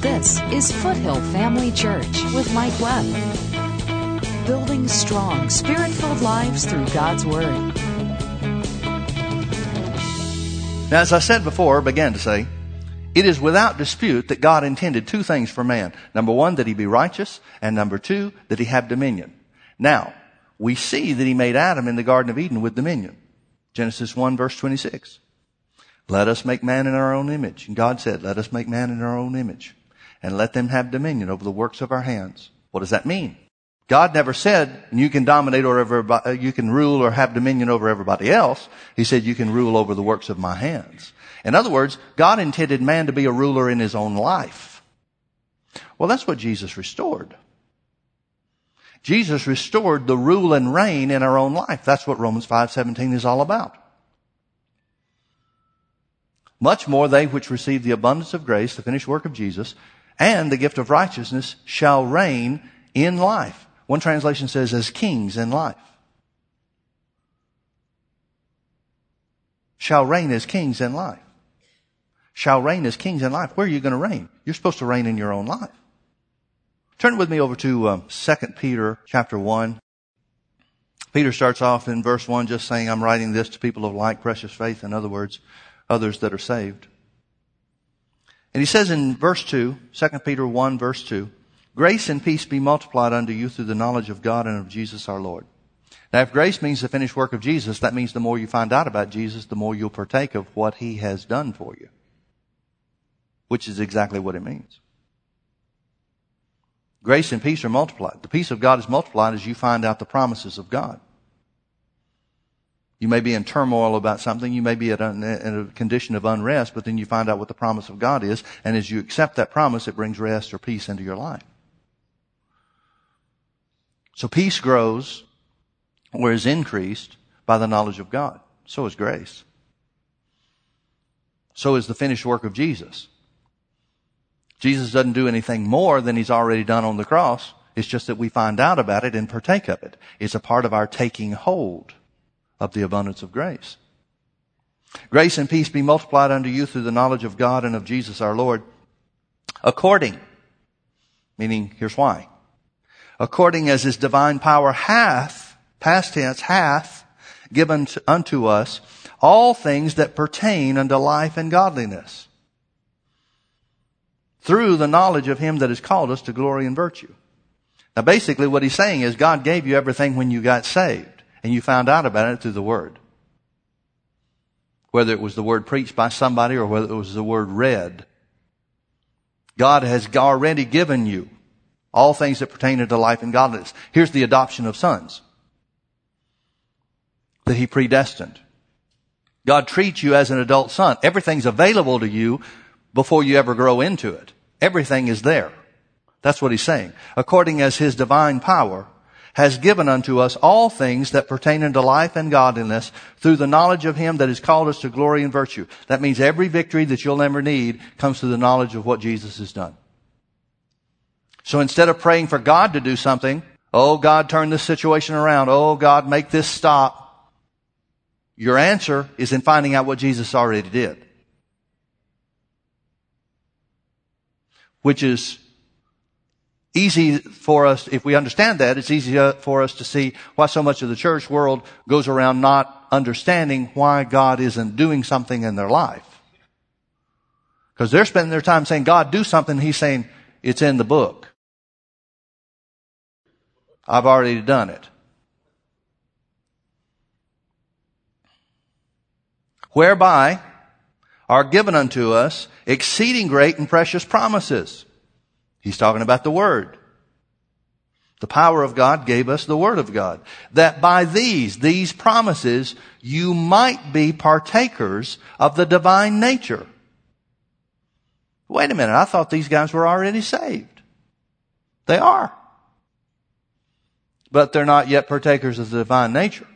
This is Foothill Family Church with Mike Webb. Building strong, spirit filled lives through God's Word. Now, as I said before, began to say, it is without dispute that God intended two things for man. Number one, that he be righteous, and number two, that he have dominion. Now, we see that he made Adam in the Garden of Eden with dominion. Genesis 1 verse 26. Let us make man in our own image. And God said, let us make man in our own image and let them have dominion over the works of our hands. What does that mean? God never said you can dominate or everybody, uh, you can rule or have dominion over everybody else. He said you can rule over the works of my hands. In other words, God intended man to be a ruler in his own life. Well, that's what Jesus restored. Jesus restored the rule and reign in our own life. That's what Romans 5:17 is all about. Much more they which receive the abundance of grace, the finished work of Jesus, and the gift of righteousness shall reign in life. One translation says, as kings in life. Shall reign as kings in life. Shall reign as kings in life. Where are you going to reign? You're supposed to reign in your own life. Turn with me over to um, 2 Peter chapter 1. Peter starts off in verse 1 just saying, I'm writing this to people of like precious faith. In other words, others that are saved. And he says in verse 2, 2 Peter 1 verse 2, Grace and peace be multiplied unto you through the knowledge of God and of Jesus our Lord. Now, if grace means the finished work of Jesus, that means the more you find out about Jesus, the more you'll partake of what he has done for you. Which is exactly what it means. Grace and peace are multiplied. The peace of God is multiplied as you find out the promises of God. You may be in turmoil about something. You may be in a condition of unrest, but then you find out what the promise of God is. And as you accept that promise, it brings rest or peace into your life. So peace grows or is increased by the knowledge of God. So is grace. So is the finished work of Jesus. Jesus doesn't do anything more than he's already done on the cross. It's just that we find out about it and partake of it. It's a part of our taking hold of the abundance of grace. Grace and peace be multiplied unto you through the knowledge of God and of Jesus our Lord, according, meaning here's why, according as his divine power hath, past tense, hath given unto us all things that pertain unto life and godliness through the knowledge of him that has called us to glory and virtue. Now basically what he's saying is God gave you everything when you got saved and you found out about it through the word. Whether it was the word preached by somebody or whether it was the word read. God has already given you all things that pertain to life and godliness. Here's the adoption of sons that he predestined. God treats you as an adult son. Everything's available to you before you ever grow into it. Everything is there. That's what he's saying. According as his divine power has given unto us all things that pertain unto life and godliness through the knowledge of him that has called us to glory and virtue. That means every victory that you'll ever need comes through the knowledge of what Jesus has done. So instead of praying for God to do something, oh God, turn this situation around. Oh God, make this stop. Your answer is in finding out what Jesus already did. Which is easy for us, if we understand that, it's easy uh, for us to see why so much of the church world goes around not understanding why God isn't doing something in their life. Because they're spending their time saying, God, do something. He's saying, it's in the book. I've already done it. Whereby are given unto us exceeding great and precious promises He's talking about the Word. The power of God gave us the Word of God. That by these, these promises, you might be partakers of the divine nature. Wait a minute, I thought these guys were already saved. They are. But they're not yet partakers of the divine nature.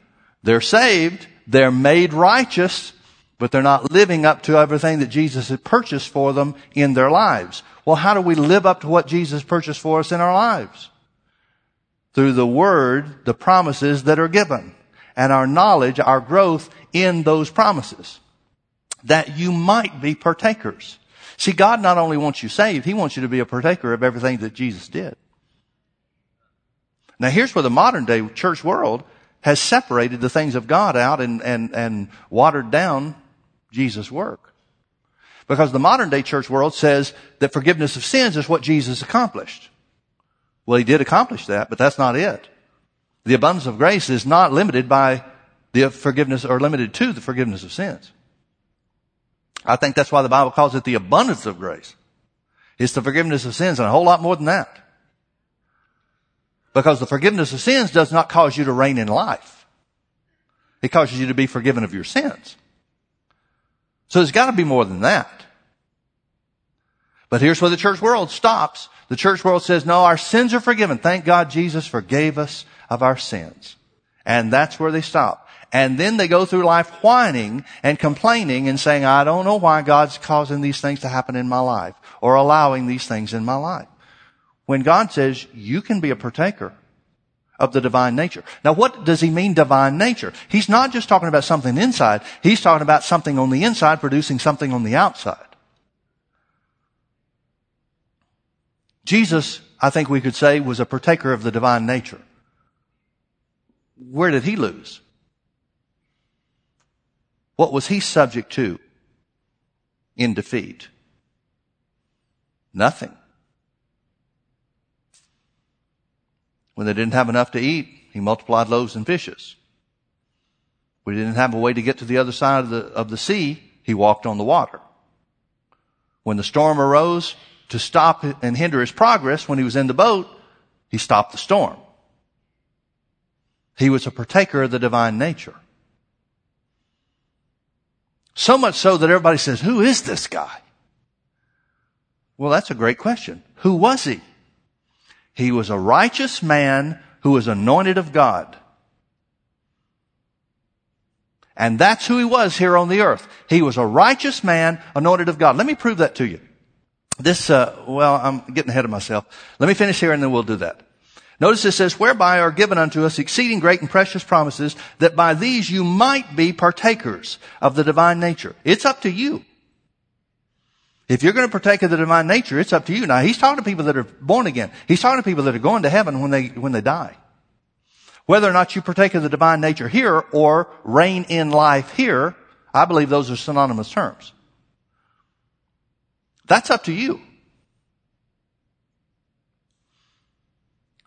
They're saved, they're made righteous, but they're not living up to everything that Jesus had purchased for them in their lives. Well, how do we live up to what Jesus purchased for us in our lives? Through the word, the promises that are given, and our knowledge, our growth in those promises. That you might be partakers. See, God not only wants you saved, He wants you to be a partaker of everything that Jesus did. Now here's where the modern day church world has separated the things of God out and, and, and watered down Jesus' work. Because the modern day church world says that forgiveness of sins is what Jesus accomplished. Well, he did accomplish that, but that's not it. The abundance of grace is not limited by the forgiveness or limited to the forgiveness of sins. I think that's why the Bible calls it the abundance of grace. It's the forgiveness of sins and a whole lot more than that. Because the forgiveness of sins does not cause you to reign in life. It causes you to be forgiven of your sins. So there's got to be more than that. But here's where the church world stops. The church world says, no, our sins are forgiven. Thank God Jesus forgave us of our sins. And that's where they stop. And then they go through life whining and complaining and saying, I don't know why God's causing these things to happen in my life or allowing these things in my life. When God says you can be a partaker of the divine nature. Now what does he mean divine nature? He's not just talking about something inside. He's talking about something on the inside producing something on the outside. Jesus, I think we could say, was a partaker of the divine nature. Where did he lose? What was he subject to in defeat? Nothing. When they didn't have enough to eat, he multiplied loaves and fishes. We didn't have a way to get to the other side of the, of the sea, he walked on the water. When the storm arose to stop and hinder his progress, when he was in the boat, he stopped the storm. He was a partaker of the divine nature. So much so that everybody says, who is this guy? Well, that's a great question. Who was he? He was a righteous man who was anointed of God. And that's who he was here on the earth. He was a righteous man anointed of God. Let me prove that to you. This, uh, well, I'm getting ahead of myself. Let me finish here and then we'll do that. Notice it says, whereby are given unto us exceeding great and precious promises, that by these you might be partakers of the divine nature. It's up to you. If you're going to partake of the divine nature, it's up to you. Now, he's talking to people that are born again. He's talking to people that are going to heaven when they, when they die. Whether or not you partake of the divine nature here or reign in life here, I believe those are synonymous terms. That's up to you.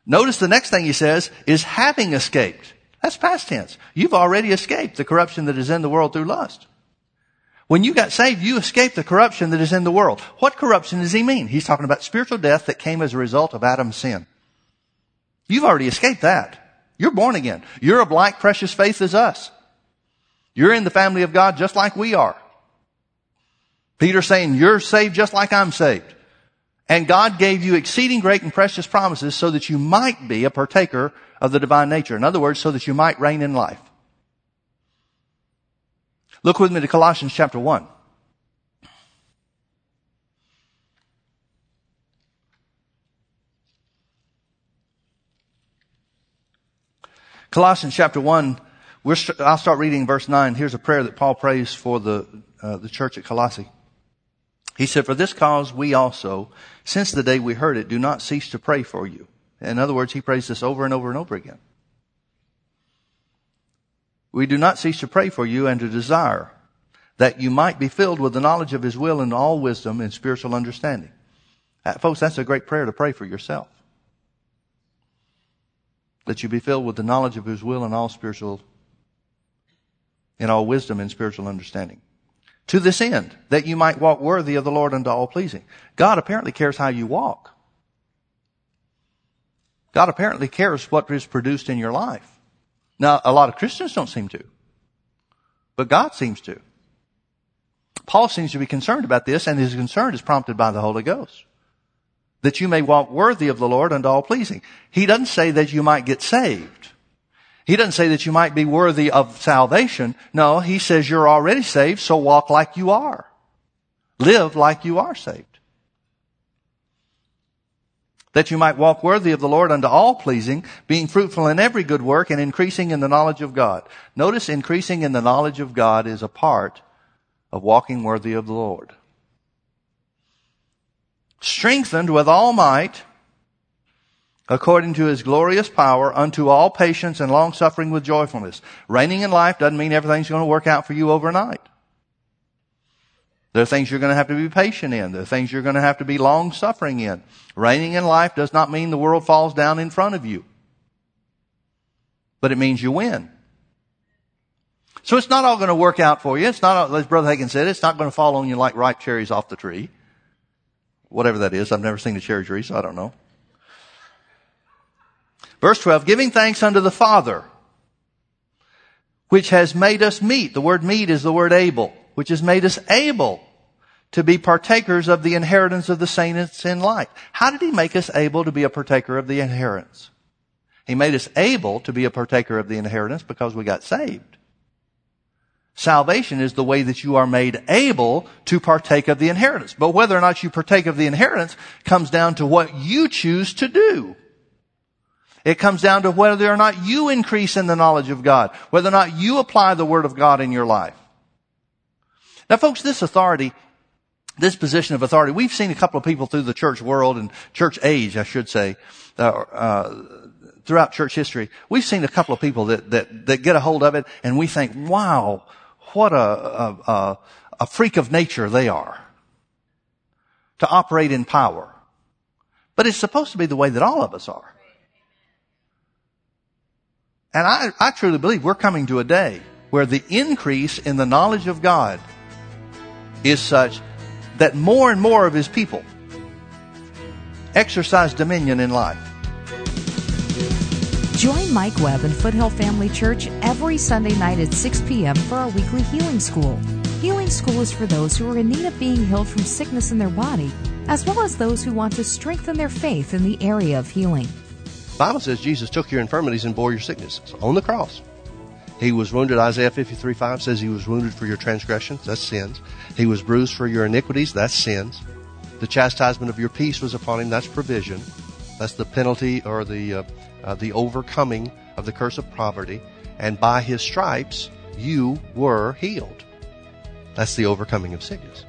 Notice the next thing he says is having escaped. That's past tense. You've already escaped the corruption that is in the world through lust. When you got saved, you escaped the corruption that is in the world. What corruption does he mean? He's talking about spiritual death that came as a result of Adam's sin. You've already escaped that. You're born again. You're of like precious faith as us. You're in the family of God just like we are. Peter saying, you're saved just like I'm saved. And God gave you exceeding great and precious promises so that you might be a partaker of the divine nature. In other words, so that you might reign in life. Look with me to Colossians chapter 1. Colossians chapter 1, st- I'll start reading verse 9. Here's a prayer that Paul prays for the, uh, the church at Colossae. He said, For this cause we also, since the day we heard it, do not cease to pray for you. In other words, he prays this over and over and over again. We do not cease to pray for you and to desire that you might be filled with the knowledge of his will and all wisdom and spiritual understanding. Uh, folks, that's a great prayer to pray for yourself. That you be filled with the knowledge of his will and all spiritual, in all wisdom and spiritual understanding to this end, that you might walk worthy of the Lord unto all pleasing. God apparently cares how you walk. God apparently cares what is produced in your life. Now, a lot of Christians don't seem to, but God seems to. Paul seems to be concerned about this, and his concern is prompted by the Holy Ghost. That you may walk worthy of the Lord unto all pleasing. He doesn't say that you might get saved. He doesn't say that you might be worthy of salvation. No, he says you're already saved, so walk like you are. Live like you are saved. That you might walk worthy of the Lord unto all pleasing, being fruitful in every good work and increasing in the knowledge of God. Notice increasing in the knowledge of God is a part of walking worthy of the Lord. strengthened with all might, according to his glorious power, unto all patience and long suffering with joyfulness. Reigning in life doesn't mean everything's going to work out for you overnight. There are things you're going to have to be patient in. There are things you're going to have to be long suffering in. Reigning in life does not mean the world falls down in front of you. But it means you win. So it's not all going to work out for you. It's not, as Brother Hagin said, it's not going to fall on you like ripe cherries off the tree. Whatever that is. I've never seen a cherry tree, so I don't know. Verse 12, giving thanks unto the Father, which has made us meet. The word meet is the word able, which has made us able to be partakers of the inheritance of the saints in light. How did he make us able to be a partaker of the inheritance? He made us able to be a partaker of the inheritance because we got saved. Salvation is the way that you are made able to partake of the inheritance. But whether or not you partake of the inheritance comes down to what you choose to do. It comes down to whether or not you increase in the knowledge of God, whether or not you apply the Word of God in your life. Now folks, this authority, this position of authority, we've seen a couple of people through the church world and church age, I should say, uh, uh, throughout church history. We've seen a couple of people that, that, that get a hold of it and we think, wow, what a, a, a, a freak of nature they are to operate in power. But it's supposed to be the way that all of us are. And I, I truly believe we're coming to a day where the increase in the knowledge of God is such that more and more of His people exercise dominion in life. Join Mike Webb and Foothill Family Church every Sunday night at 6 p.m. for our weekly healing school. Healing school is for those who are in need of being healed from sickness in their body, as well as those who want to strengthen their faith in the area of healing. Bible says Jesus took your infirmities and bore your sicknesses on the cross. He was wounded, Isaiah 53 5 says he was wounded for your transgressions, that's sins. He was bruised for your iniquities, that's sins. The chastisement of your peace was upon him, that's provision. That's the penalty or the, uh, uh, the overcoming of the curse of poverty. And by his stripes, you were healed. That's the overcoming of sickness.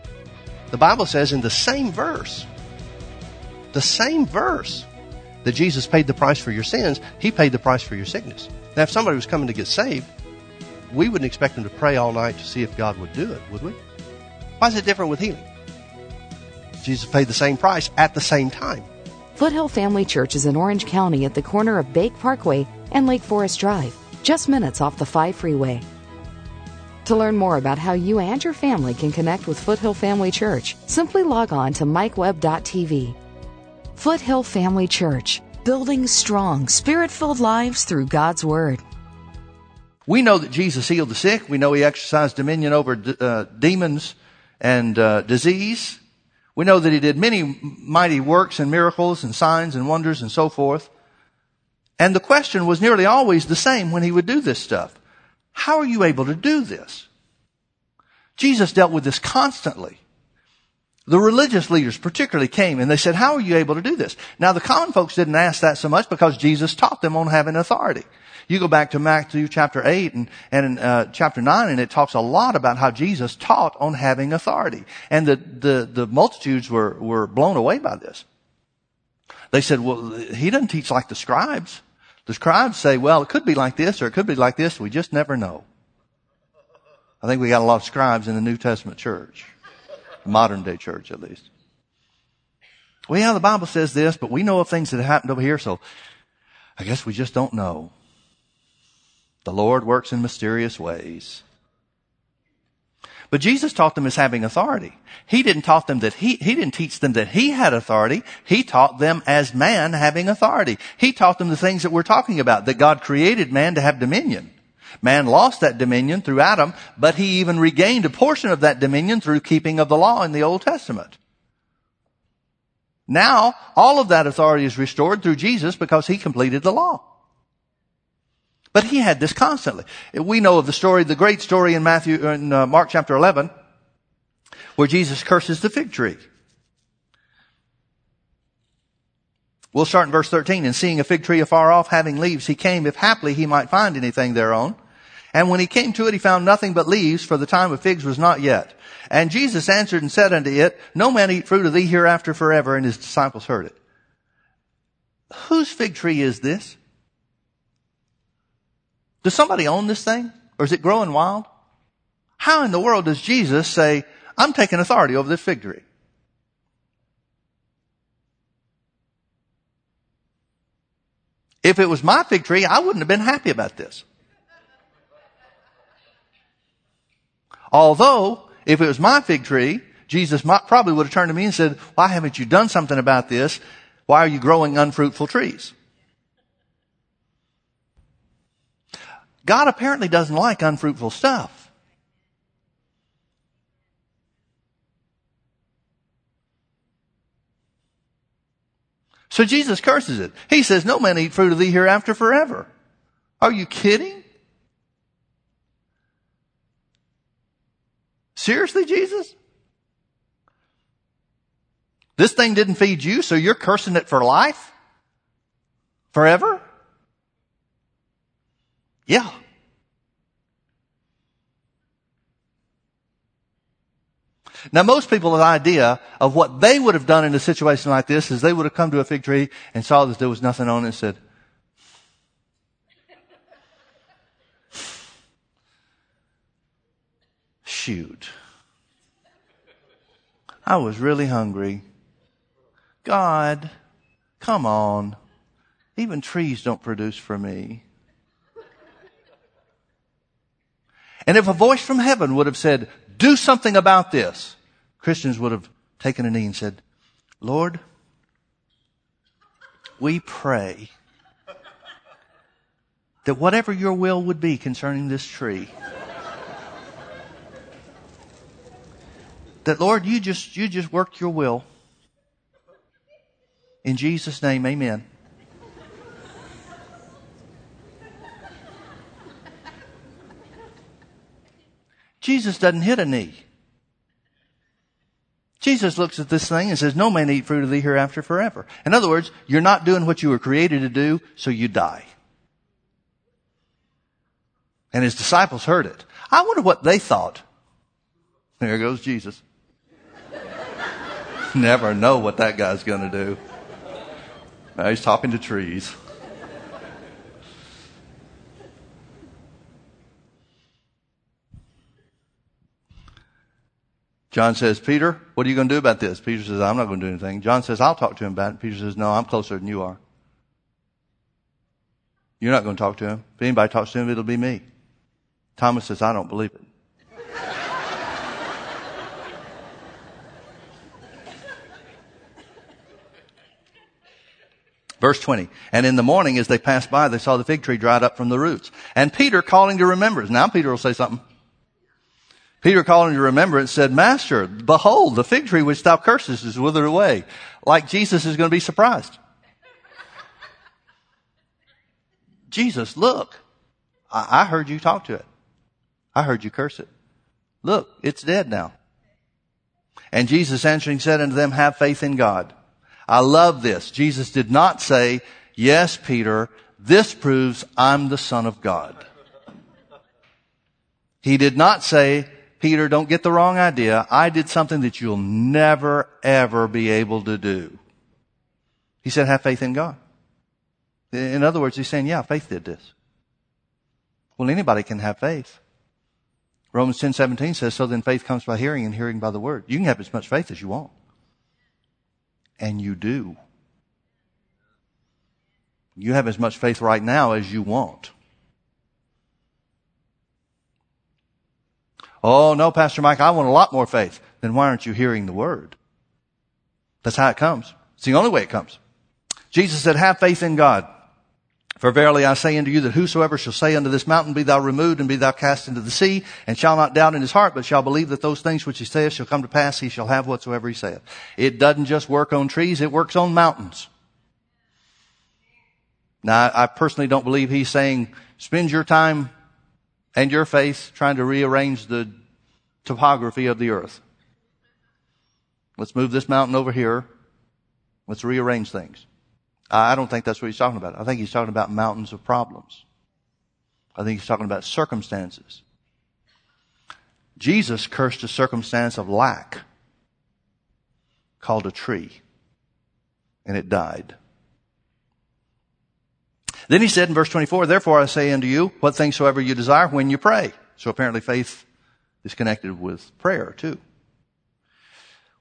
The Bible says in the same verse, the same verse, that Jesus paid the price for your sins, He paid the price for your sickness. Now, if somebody was coming to get saved, we wouldn't expect them to pray all night to see if God would do it, would we? Why is it different with healing? Jesus paid the same price at the same time. Foothill Family Church is in Orange County at the corner of Bake Parkway and Lake Forest Drive, just minutes off the 5 freeway. To learn more about how you and your family can connect with Foothill Family Church, simply log on to mikewebb.tv Foothill Family Church, building strong, spirit filled lives through God's Word. We know that Jesus healed the sick. We know he exercised dominion over uh, demons and uh, disease. We know that he did many mighty works and miracles and signs and wonders and so forth. And the question was nearly always the same when he would do this stuff. How are you able to do this? Jesus dealt with this constantly. The religious leaders particularly came and they said, how are you able to do this? Now the common folks didn't ask that so much because Jesus taught them on having authority. You go back to Matthew chapter 8 and, and uh, chapter 9 and it talks a lot about how Jesus taught on having authority. And the, the, the multitudes were, were blown away by this. They said, well, he doesn't teach like the scribes. The scribes say, well, it could be like this or it could be like this. We just never know. I think we got a lot of scribes in the New Testament church modern day church at least. Well, yeah, the Bible says this, but we know of things that have happened over here, so I guess we just don't know. The Lord works in mysterious ways. But Jesus taught them as having authority. He didn't taught them that he, he didn't teach them that he had authority. He taught them as man having authority. He taught them the things that we're talking about, that God created man to have dominion. Man lost that dominion through Adam, but he even regained a portion of that dominion through keeping of the law in the Old Testament. Now, all of that authority is restored through Jesus because he completed the law. But he had this constantly. We know of the story, the great story in Matthew, in uh, Mark chapter 11, where Jesus curses the fig tree. We'll start in verse 13. And seeing a fig tree afar off having leaves, he came if haply he might find anything thereon. And when he came to it, he found nothing but leaves, for the time of figs was not yet. And Jesus answered and said unto it, No man eat fruit of thee hereafter forever. And his disciples heard it. Whose fig tree is this? Does somebody own this thing? Or is it growing wild? How in the world does Jesus say, I'm taking authority over this fig tree? If it was my fig tree, I wouldn't have been happy about this. Although, if it was my fig tree, Jesus probably would have turned to me and said, why haven't you done something about this? Why are you growing unfruitful trees? God apparently doesn't like unfruitful stuff. So Jesus curses it. He says, no man eat fruit of thee hereafter forever. Are you kidding? Seriously, Jesus? This thing didn't feed you, so you're cursing it for life? Forever? Yeah. Now most people's idea of what they would have done in a situation like this is they would have come to a fig tree and saw that there was nothing on it and said, shoot. I was really hungry. God, come on. Even trees don't produce for me. And if a voice from heaven would have said, do something about this, Christians would have taken a knee and said, Lord, we pray that whatever your will would be concerning this tree, that Lord, you just, you just worked your will. In Jesus' name, amen. Jesus doesn't hit a knee. Jesus looks at this thing and says, no man eat fruit of thee hereafter forever. In other words, you're not doing what you were created to do, so you die. And his disciples heard it. I wonder what they thought. There goes Jesus. Never know what that guy's gonna do. Now he's talking to trees. John says, Peter, what are you going to do about this? Peter says, I'm not going to do anything. John says, I'll talk to him about it. Peter says, no, I'm closer than you are. You're not going to talk to him. If anybody talks to him, it'll be me. Thomas says, I don't believe it. Verse 20. And in the morning, as they passed by, they saw the fig tree dried up from the roots. And Peter calling to remembrance. Now Peter will say something. Peter calling to remembrance said, Master, behold, the fig tree which thou cursest is withered away. Like Jesus is going to be surprised. Jesus, look, I, I heard you talk to it. I heard you curse it. Look, it's dead now. And Jesus answering said unto them, have faith in God. I love this. Jesus did not say, yes, Peter, this proves I'm the son of God. He did not say, Peter, don't get the wrong idea. I did something that you'll never, ever be able to do. He said, have faith in God. In other words, he's saying, yeah, faith did this. Well, anybody can have faith. Romans 10, 17 says, so then faith comes by hearing and hearing by the word. You can have as much faith as you want. And you do. You have as much faith right now as you want. Oh, no, Pastor Mike, I want a lot more faith. Then why aren't you hearing the word? That's how it comes. It's the only way it comes. Jesus said, have faith in God. For verily I say unto you that whosoever shall say unto this mountain, be thou removed and be thou cast into the sea, and shall not doubt in his heart, but shall believe that those things which he saith shall come to pass, he shall have whatsoever he saith. It doesn't just work on trees, it works on mountains. Now, I personally don't believe he's saying, spend your time and your face trying to rearrange the topography of the earth. Let's move this mountain over here. Let's rearrange things. I don't think that's what he's talking about. I think he's talking about mountains of problems. I think he's talking about circumstances. Jesus cursed a circumstance of lack called a tree, and it died. Then he said in verse 24, Therefore I say unto you, what things soever you desire when you pray. So apparently faith is connected with prayer too.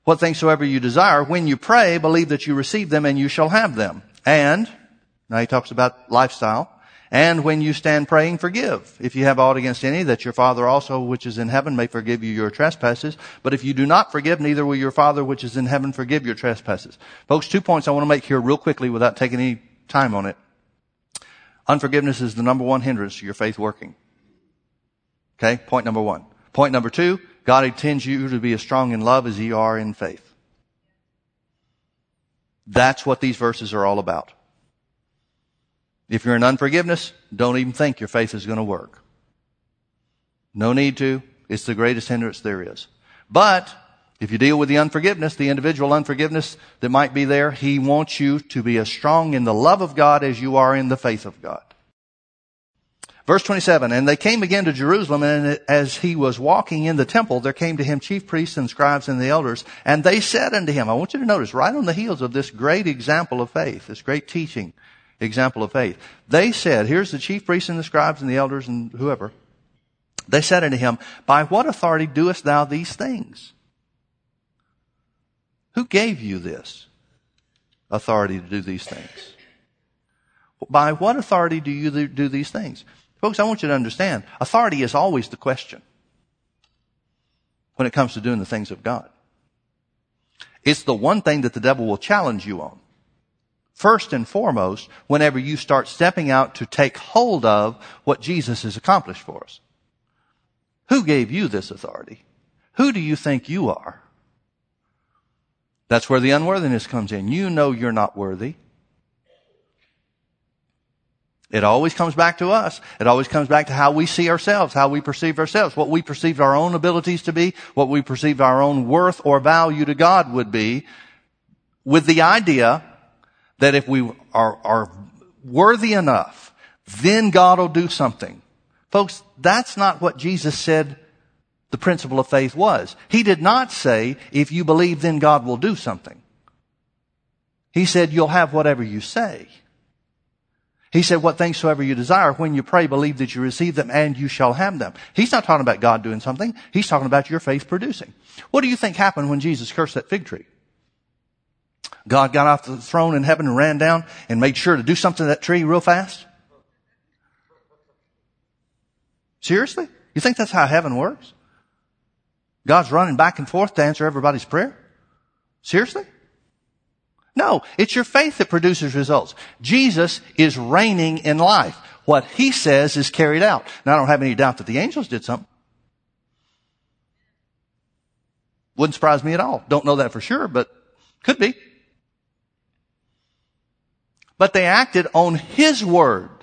What things soever you desire, when you pray, believe that you receive them and you shall have them. And, now he talks about lifestyle, and when you stand praying, forgive. If you have aught against any, that your Father also which is in heaven may forgive you your trespasses. But if you do not forgive, neither will your Father which is in heaven forgive your trespasses. Folks, two points I want to make here real quickly without taking any time on it. Unforgiveness is the number one hindrance to your faith working. Okay, point number one. Point number two, God intends you to be as strong in love as you are in faith. That's what these verses are all about. If you're in unforgiveness, don't even think your faith is going to work. No need to. It's the greatest hindrance there is. But if you deal with the unforgiveness, the individual unforgiveness that might be there, He wants you to be as strong in the love of God as you are in the faith of God. Verse 27, and they came again to Jerusalem, and as he was walking in the temple, there came to him chief priests and scribes and the elders, and they said unto him, I want you to notice, right on the heels of this great example of faith, this great teaching example of faith, they said, here's the chief priests and the scribes and the elders and whoever, they said unto him, By what authority doest thou these things? Who gave you this authority to do these things? By what authority do you do these things? Folks, I want you to understand, authority is always the question when it comes to doing the things of God. It's the one thing that the devil will challenge you on. First and foremost, whenever you start stepping out to take hold of what Jesus has accomplished for us. Who gave you this authority? Who do you think you are? That's where the unworthiness comes in. You know you're not worthy. It always comes back to us. It always comes back to how we see ourselves, how we perceive ourselves, what we perceive our own abilities to be, what we perceive our own worth or value to God would be, with the idea that if we are, are worthy enough, then God will do something. Folks, that's not what Jesus said the principle of faith was. He did not say, if you believe, then God will do something. He said, you'll have whatever you say. He said, what things soever you desire, when you pray, believe that you receive them and you shall have them. He's not talking about God doing something. He's talking about your faith producing. What do you think happened when Jesus cursed that fig tree? God got off the throne in heaven and ran down and made sure to do something to that tree real fast? Seriously? You think that's how heaven works? God's running back and forth to answer everybody's prayer? Seriously? No, it's your faith that produces results. Jesus is reigning in life. What he says is carried out. Now I don't have any doubt that the angels did something. Wouldn't surprise me at all. Don't know that for sure, but could be. But they acted on his word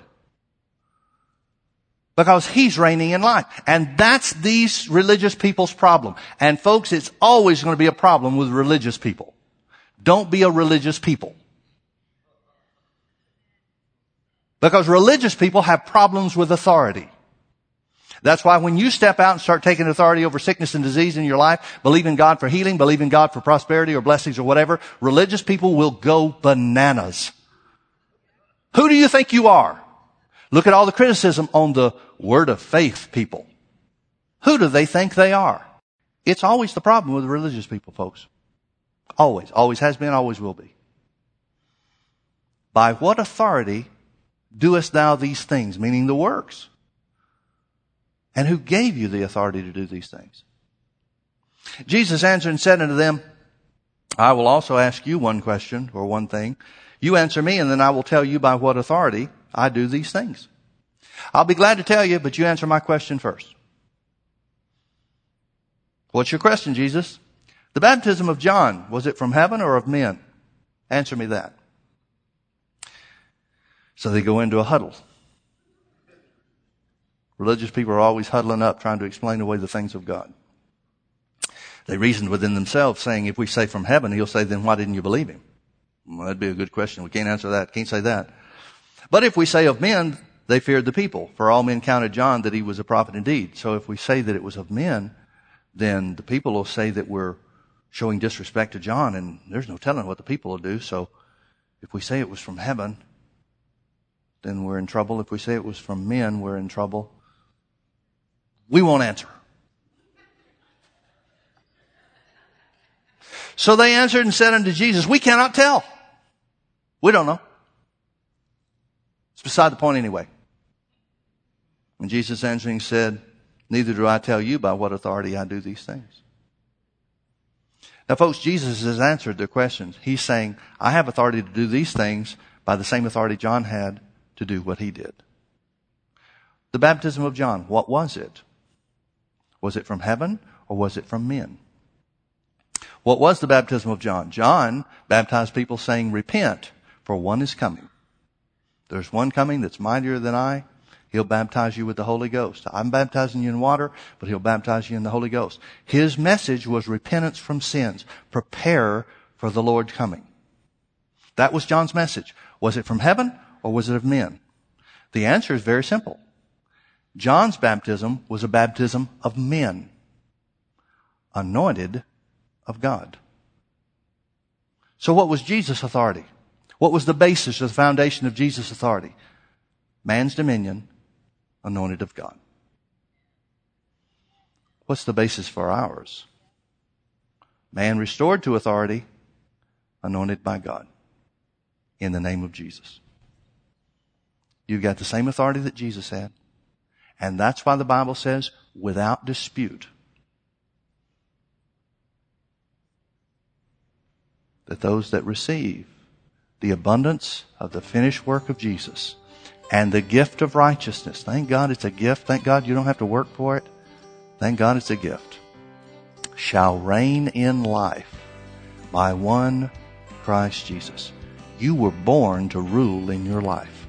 because he's reigning in life. And that's these religious people's problem. And folks, it's always going to be a problem with religious people. Don't be a religious people. Because religious people have problems with authority. That's why when you step out and start taking authority over sickness and disease in your life, believe in God for healing, believe in God for prosperity or blessings or whatever, religious people will go bananas. Who do you think you are? Look at all the criticism on the word of faith people. Who do they think they are? It's always the problem with religious people, folks. Always. Always has been, always will be. By what authority doest thou these things? Meaning the works. And who gave you the authority to do these things? Jesus answered and said unto them, I will also ask you one question or one thing. You answer me and then I will tell you by what authority I do these things. I'll be glad to tell you, but you answer my question first. What's your question, Jesus? The baptism of John, was it from heaven or of men? Answer me that. So they go into a huddle. Religious people are always huddling up trying to explain away the things of God. They reasoned within themselves saying, if we say from heaven, he'll say, then why didn't you believe him? Well, that'd be a good question. We can't answer that. Can't say that. But if we say of men, they feared the people, for all men counted John that he was a prophet indeed. So if we say that it was of men, then the people will say that we're showing disrespect to John, and there's no telling what the people will do. So if we say it was from heaven, then we're in trouble. If we say it was from men, we're in trouble. We won't answer. So they answered and said unto Jesus, We cannot tell. We don't know. It's beside the point anyway. And Jesus answering said, Neither do I tell you by what authority I do these things. Now folks, Jesus has answered their questions. He's saying, I have authority to do these things by the same authority John had to do what he did. The baptism of John, what was it? Was it from heaven or was it from men? What was the baptism of John? John baptized people saying, repent, for one is coming. There's one coming that's mightier than I. He'll baptize you with the Holy Ghost. I'm baptizing you in water, but he'll baptize you in the Holy Ghost. His message was repentance from sins. Prepare for the Lord coming. That was John's message. Was it from heaven or was it of men? The answer is very simple. John's baptism was a baptism of men, anointed of God. So what was Jesus' authority? What was the basis of the foundation of Jesus' authority? Man's dominion anointed of God. What's the basis for ours? Man restored to authority, anointed by God in the name of Jesus. You've got the same authority that Jesus had. And that's why the Bible says, without dispute, that those that receive the abundance of the finished work of Jesus and the gift of righteousness. Thank God it's a gift. Thank God you don't have to work for it. Thank God it's a gift. Shall reign in life by one Christ Jesus. You were born to rule in your life.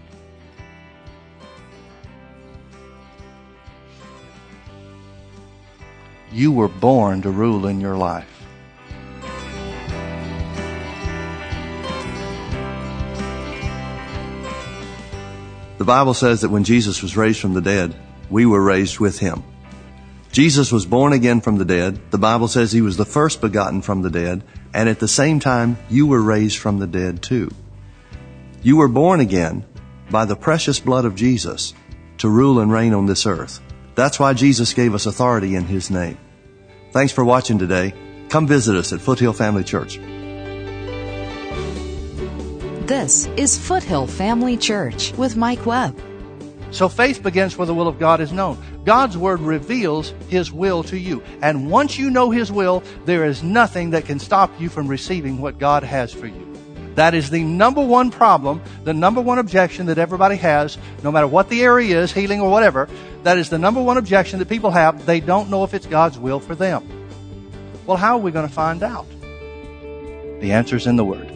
You were born to rule in your life. Bible says that when Jesus was raised from the dead, we were raised with him. Jesus was born again from the dead. The Bible says he was the first begotten from the dead. And at the same time, you were raised from the dead too. You were born again by the precious blood of Jesus to rule and reign on this earth. That's why Jesus gave us authority in his name. Thanks for watching today. Come visit us at Foothill Family Church. This is Foothill Family Church with Mike Webb. So faith begins where the will of God is known. God's word reveals his will to you. And once you know his will, there is nothing that can stop you from receiving what God has for you. That is the number one problem, the number one objection that everybody has, no matter what the area is, healing or whatever. That is the number one objection that people have. They don't know if it's God's will for them. Well, how are we going to find out? The answer is in the Word.